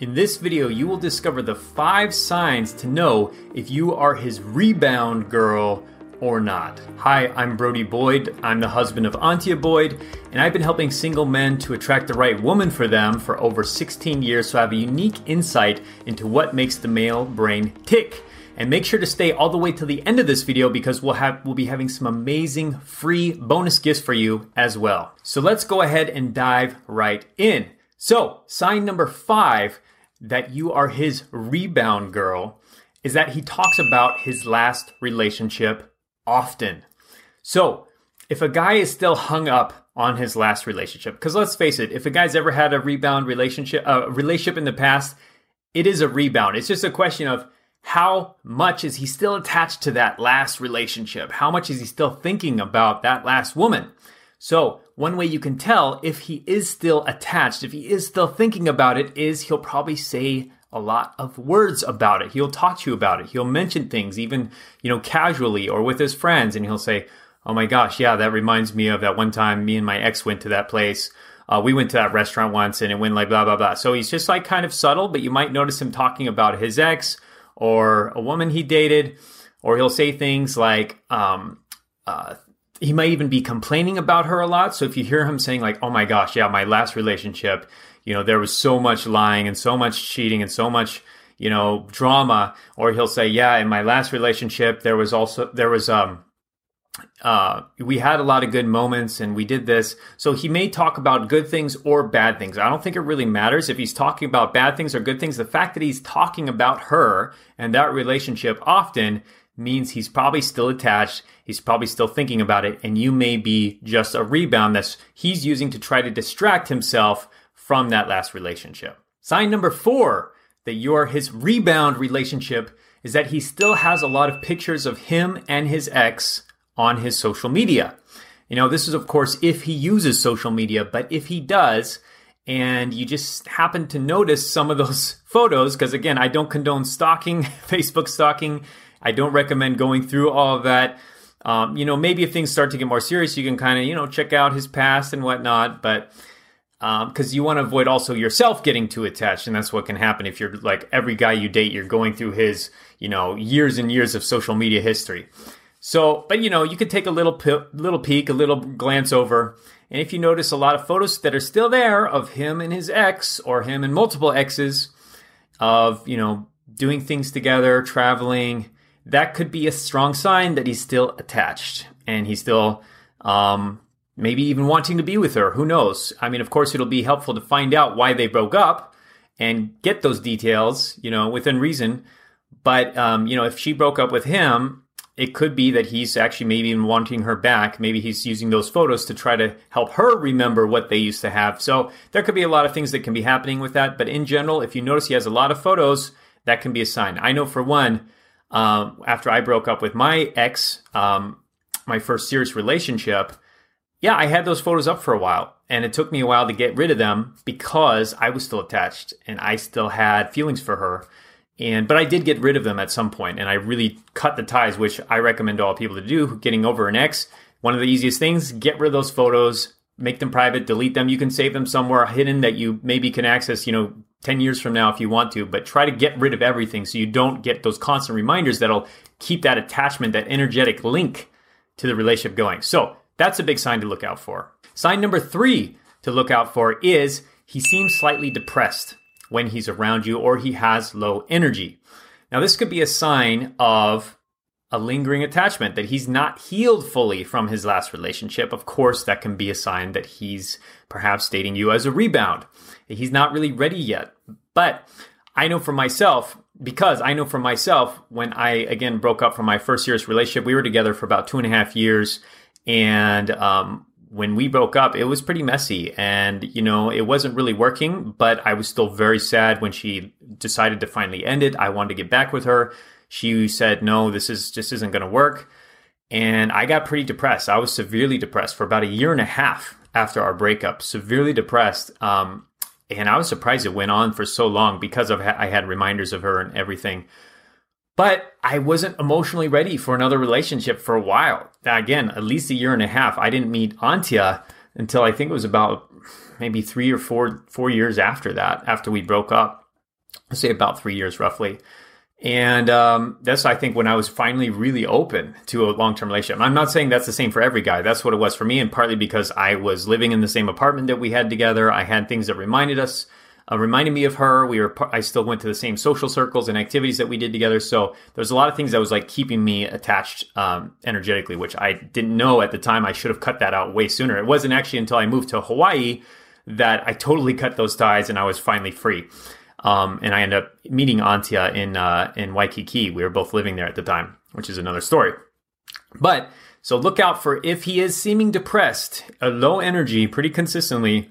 In this video, you will discover the five signs to know if you are his rebound girl or not. Hi, I'm Brody Boyd. I'm the husband of Antia Boyd, and I've been helping single men to attract the right woman for them for over 16 years, so I have a unique insight into what makes the male brain tick. And make sure to stay all the way to the end of this video because we'll have we'll be having some amazing free bonus gifts for you as well. So let's go ahead and dive right in. So, sign number 5 that you are his rebound girl is that he talks about his last relationship often. So, if a guy is still hung up on his last relationship, because let's face it, if a guy's ever had a rebound relationship, a uh, relationship in the past, it is a rebound. It's just a question of how much is he still attached to that last relationship? How much is he still thinking about that last woman? So, one way you can tell if he is still attached, if he is still thinking about it, is he'll probably say a lot of words about it. He'll talk to you about it. He'll mention things, even, you know, casually or with his friends, and he'll say, Oh my gosh, yeah, that reminds me of that one time me and my ex went to that place. Uh, we went to that restaurant once and it went like blah, blah, blah. So he's just like kind of subtle, but you might notice him talking about his ex or a woman he dated, or he'll say things like, um, uh, he might even be complaining about her a lot. So if you hear him saying like, "Oh my gosh, yeah, my last relationship, you know, there was so much lying and so much cheating and so much, you know, drama," or he'll say, "Yeah, in my last relationship, there was also there was um uh, we had a lot of good moments and we did this. So he may talk about good things or bad things. I don't think it really matters if he's talking about bad things or good things. The fact that he's talking about her and that relationship often means he's probably still attached. He's probably still thinking about it. And you may be just a rebound that he's using to try to distract himself from that last relationship. Sign number four that you're his rebound relationship is that he still has a lot of pictures of him and his ex on his social media. You know, this is, of course, if he uses social media, but if he does, and you just happen to notice some of those photos, because again, I don't condone stalking, Facebook stalking, I don't recommend going through all of that. Um, you know, maybe if things start to get more serious, you can kind of, you know, check out his past and whatnot. But because um, you want to avoid also yourself getting too attached, and that's what can happen if you're like every guy you date, you're going through his, you know, years and years of social media history. So, but you know, you could take a little little peek, a little glance over, and if you notice a lot of photos that are still there of him and his ex, or him and multiple exes, of you know doing things together, traveling, that could be a strong sign that he's still attached and he's still um, maybe even wanting to be with her. Who knows? I mean, of course, it'll be helpful to find out why they broke up and get those details, you know, within reason. But um, you know, if she broke up with him, it could be that he's actually maybe even wanting her back. Maybe he's using those photos to try to help her remember what they used to have. So there could be a lot of things that can be happening with that. But in general, if you notice he has a lot of photos, that can be a sign. I know for one, um, after I broke up with my ex, um, my first serious relationship, yeah, I had those photos up for a while. And it took me a while to get rid of them because I was still attached and I still had feelings for her. And but I did get rid of them at some point and I really cut the ties, which I recommend all people to do. Getting over an ex, one of the easiest things, get rid of those photos, make them private, delete them. You can save them somewhere hidden that you maybe can access, you know, 10 years from now if you want to, but try to get rid of everything so you don't get those constant reminders that'll keep that attachment, that energetic link to the relationship going. So that's a big sign to look out for. Sign number three to look out for is he seems slightly depressed when he's around you or he has low energy. Now, this could be a sign of a lingering attachment, that he's not healed fully from his last relationship. Of course, that can be a sign that he's perhaps dating you as a rebound. He's not really ready yet. But I know for myself, because I know for myself, when I again broke up from my first serious relationship, we were together for about two and a half years. And um, when we broke up, it was pretty messy. And, you know, it wasn't really working, but I was still very sad when she decided to finally end it. I wanted to get back with her she said, no, this is just isn't going to work. And I got pretty depressed. I was severely depressed for about a year and a half after our breakup, severely depressed. Um, and I was surprised it went on for so long because of I had reminders of her and everything. But I wasn't emotionally ready for another relationship for a while. Again, at least a year and a half. I didn't meet Antia until I think it was about maybe three or four four years after that, after we broke up. Let's say about three years roughly. And um, that's, I think, when I was finally really open to a long term relationship. I'm not saying that's the same for every guy. That's what it was for me, and partly because I was living in the same apartment that we had together. I had things that reminded us, uh, reminded me of her. We were, I still went to the same social circles and activities that we did together. So there's a lot of things that was like keeping me attached um, energetically, which I didn't know at the time. I should have cut that out way sooner. It wasn't actually until I moved to Hawaii that I totally cut those ties and I was finally free. Um, and I ended up meeting Antia in uh, in Waikiki. We were both living there at the time, which is another story. But so look out for if he is seeming depressed, a low energy, pretty consistently.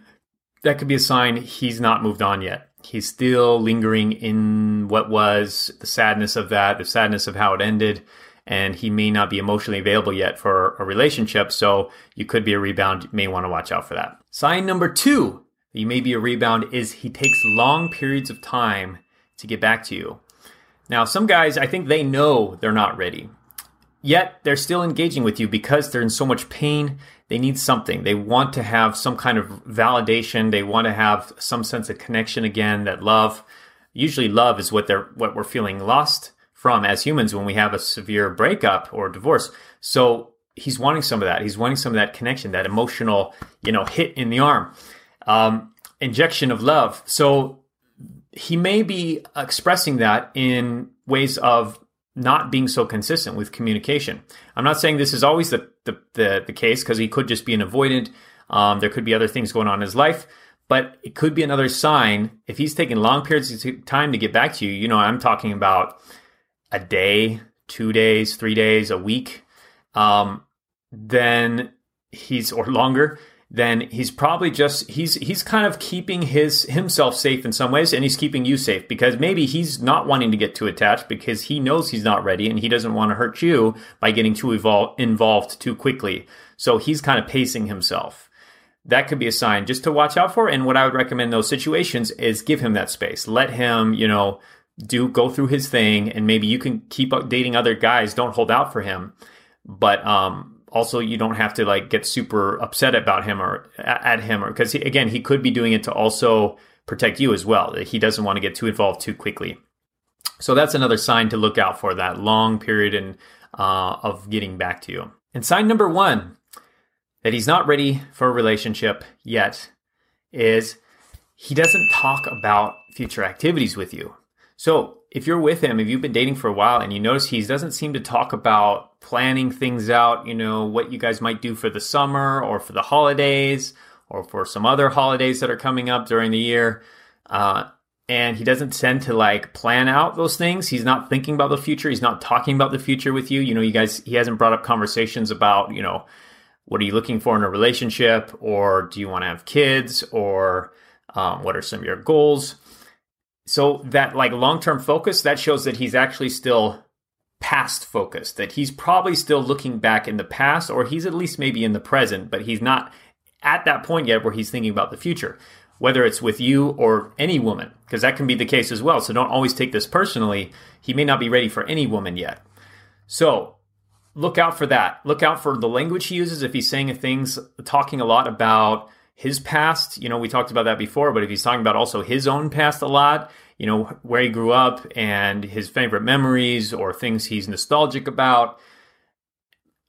That could be a sign he's not moved on yet. He's still lingering in what was the sadness of that, the sadness of how it ended, and he may not be emotionally available yet for a relationship. So you could be a rebound. You may want to watch out for that. Sign number two you may be a rebound is he takes long periods of time to get back to you. Now, some guys, I think they know they're not ready. Yet they're still engaging with you because they're in so much pain. They need something. They want to have some kind of validation. They want to have some sense of connection again, that love. Usually love is what they're what we're feeling lost from as humans when we have a severe breakup or divorce. So he's wanting some of that. He's wanting some of that connection, that emotional, you know, hit in the arm um, injection of love. So he may be expressing that in ways of not being so consistent with communication. I'm not saying this is always the the, the, the case because he could just be an avoidant. Um, there could be other things going on in his life, but it could be another sign if he's taking long periods of time to get back to you. You know, I'm talking about a day, two days, three days, a week. Um, then he's or longer then he's probably just he's he's kind of keeping his himself safe in some ways and he's keeping you safe because maybe he's not wanting to get too attached because he knows he's not ready and he doesn't want to hurt you by getting too involved too quickly. So he's kind of pacing himself. That could be a sign just to watch out for and what i would recommend those situations is give him that space. Let him you know do go through his thing and maybe you can keep dating other guys don't hold out for him. But um also you don't have to like get super upset about him or at him or because again he could be doing it to also protect you as well. He doesn't want to get too involved too quickly. So that's another sign to look out for that long period and uh, of getting back to you. And sign number one that he's not ready for a relationship yet is he doesn't talk about future activities with you. So if you're with him, if you've been dating for a while and you notice he doesn't seem to talk about planning things out, you know, what you guys might do for the summer or for the holidays or for some other holidays that are coming up during the year, uh, and he doesn't tend to like plan out those things. He's not thinking about the future. He's not talking about the future with you. You know, you guys, he hasn't brought up conversations about, you know, what are you looking for in a relationship or do you want to have kids or um, what are some of your goals? So that like long-term focus that shows that he's actually still past focused, that he's probably still looking back in the past or he's at least maybe in the present, but he's not at that point yet where he's thinking about the future, whether it's with you or any woman, because that can be the case as well. So don't always take this personally. He may not be ready for any woman yet. So look out for that. Look out for the language he uses if he's saying things, talking a lot about his past. You know, we talked about that before, but if he's talking about also his own past a lot, you know, where he grew up and his favorite memories or things he's nostalgic about,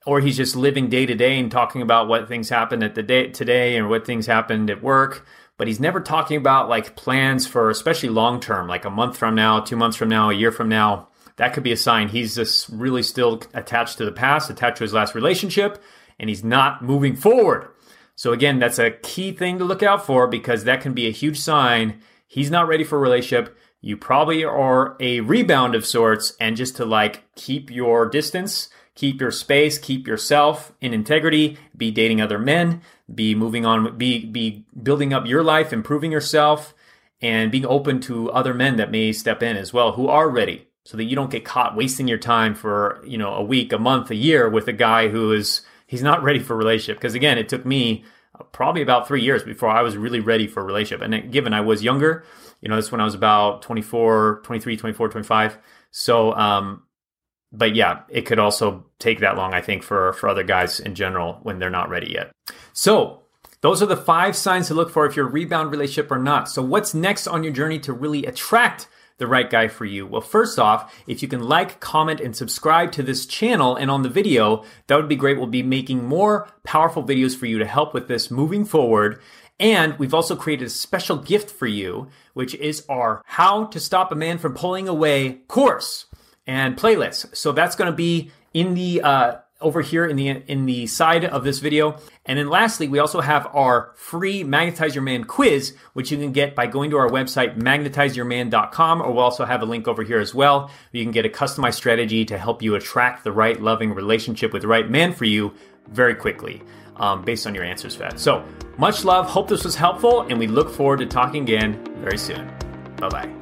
or he's just living day to day and talking about what things happened at the day today and what things happened at work. But he's never talking about like plans for especially long term, like a month from now, two months from now, a year from now. That could be a sign he's just really still attached to the past, attached to his last relationship, and he's not moving forward. So again, that's a key thing to look out for because that can be a huge sign he's not ready for a relationship. You probably are a rebound of sorts and just to like keep your distance, keep your space, keep yourself in integrity, be dating other men, be moving on, be be building up your life, improving yourself and being open to other men that may step in as well who are ready so that you don't get caught wasting your time for, you know, a week, a month, a year with a guy who is he's not ready for relationship. Because again, it took me probably about three years before I was really ready for a relationship. And given I was younger, you know, that's when I was about 24, 23, 24, 25. So, um, but yeah, it could also take that long, I think, for, for other guys in general when they're not ready yet. So Those are the five signs to look for if you're a rebound relationship or not. So, what's next on your journey to really attract the right guy for you? Well, first off, if you can like, comment, and subscribe to this channel and on the video, that would be great. We'll be making more powerful videos for you to help with this moving forward. And we've also created a special gift for you, which is our How to Stop a Man from Pulling Away course and playlist. So that's going to be in the uh, over here in the in the side of this video. And then lastly, we also have our free Magnetize Your Man quiz, which you can get by going to our website, magnetizeyourman.com, or we'll also have a link over here as well. You can get a customized strategy to help you attract the right loving relationship with the right man for you very quickly. Um, based on your answers, Fed. So much love. Hope this was helpful, and we look forward to talking again very soon. Bye bye.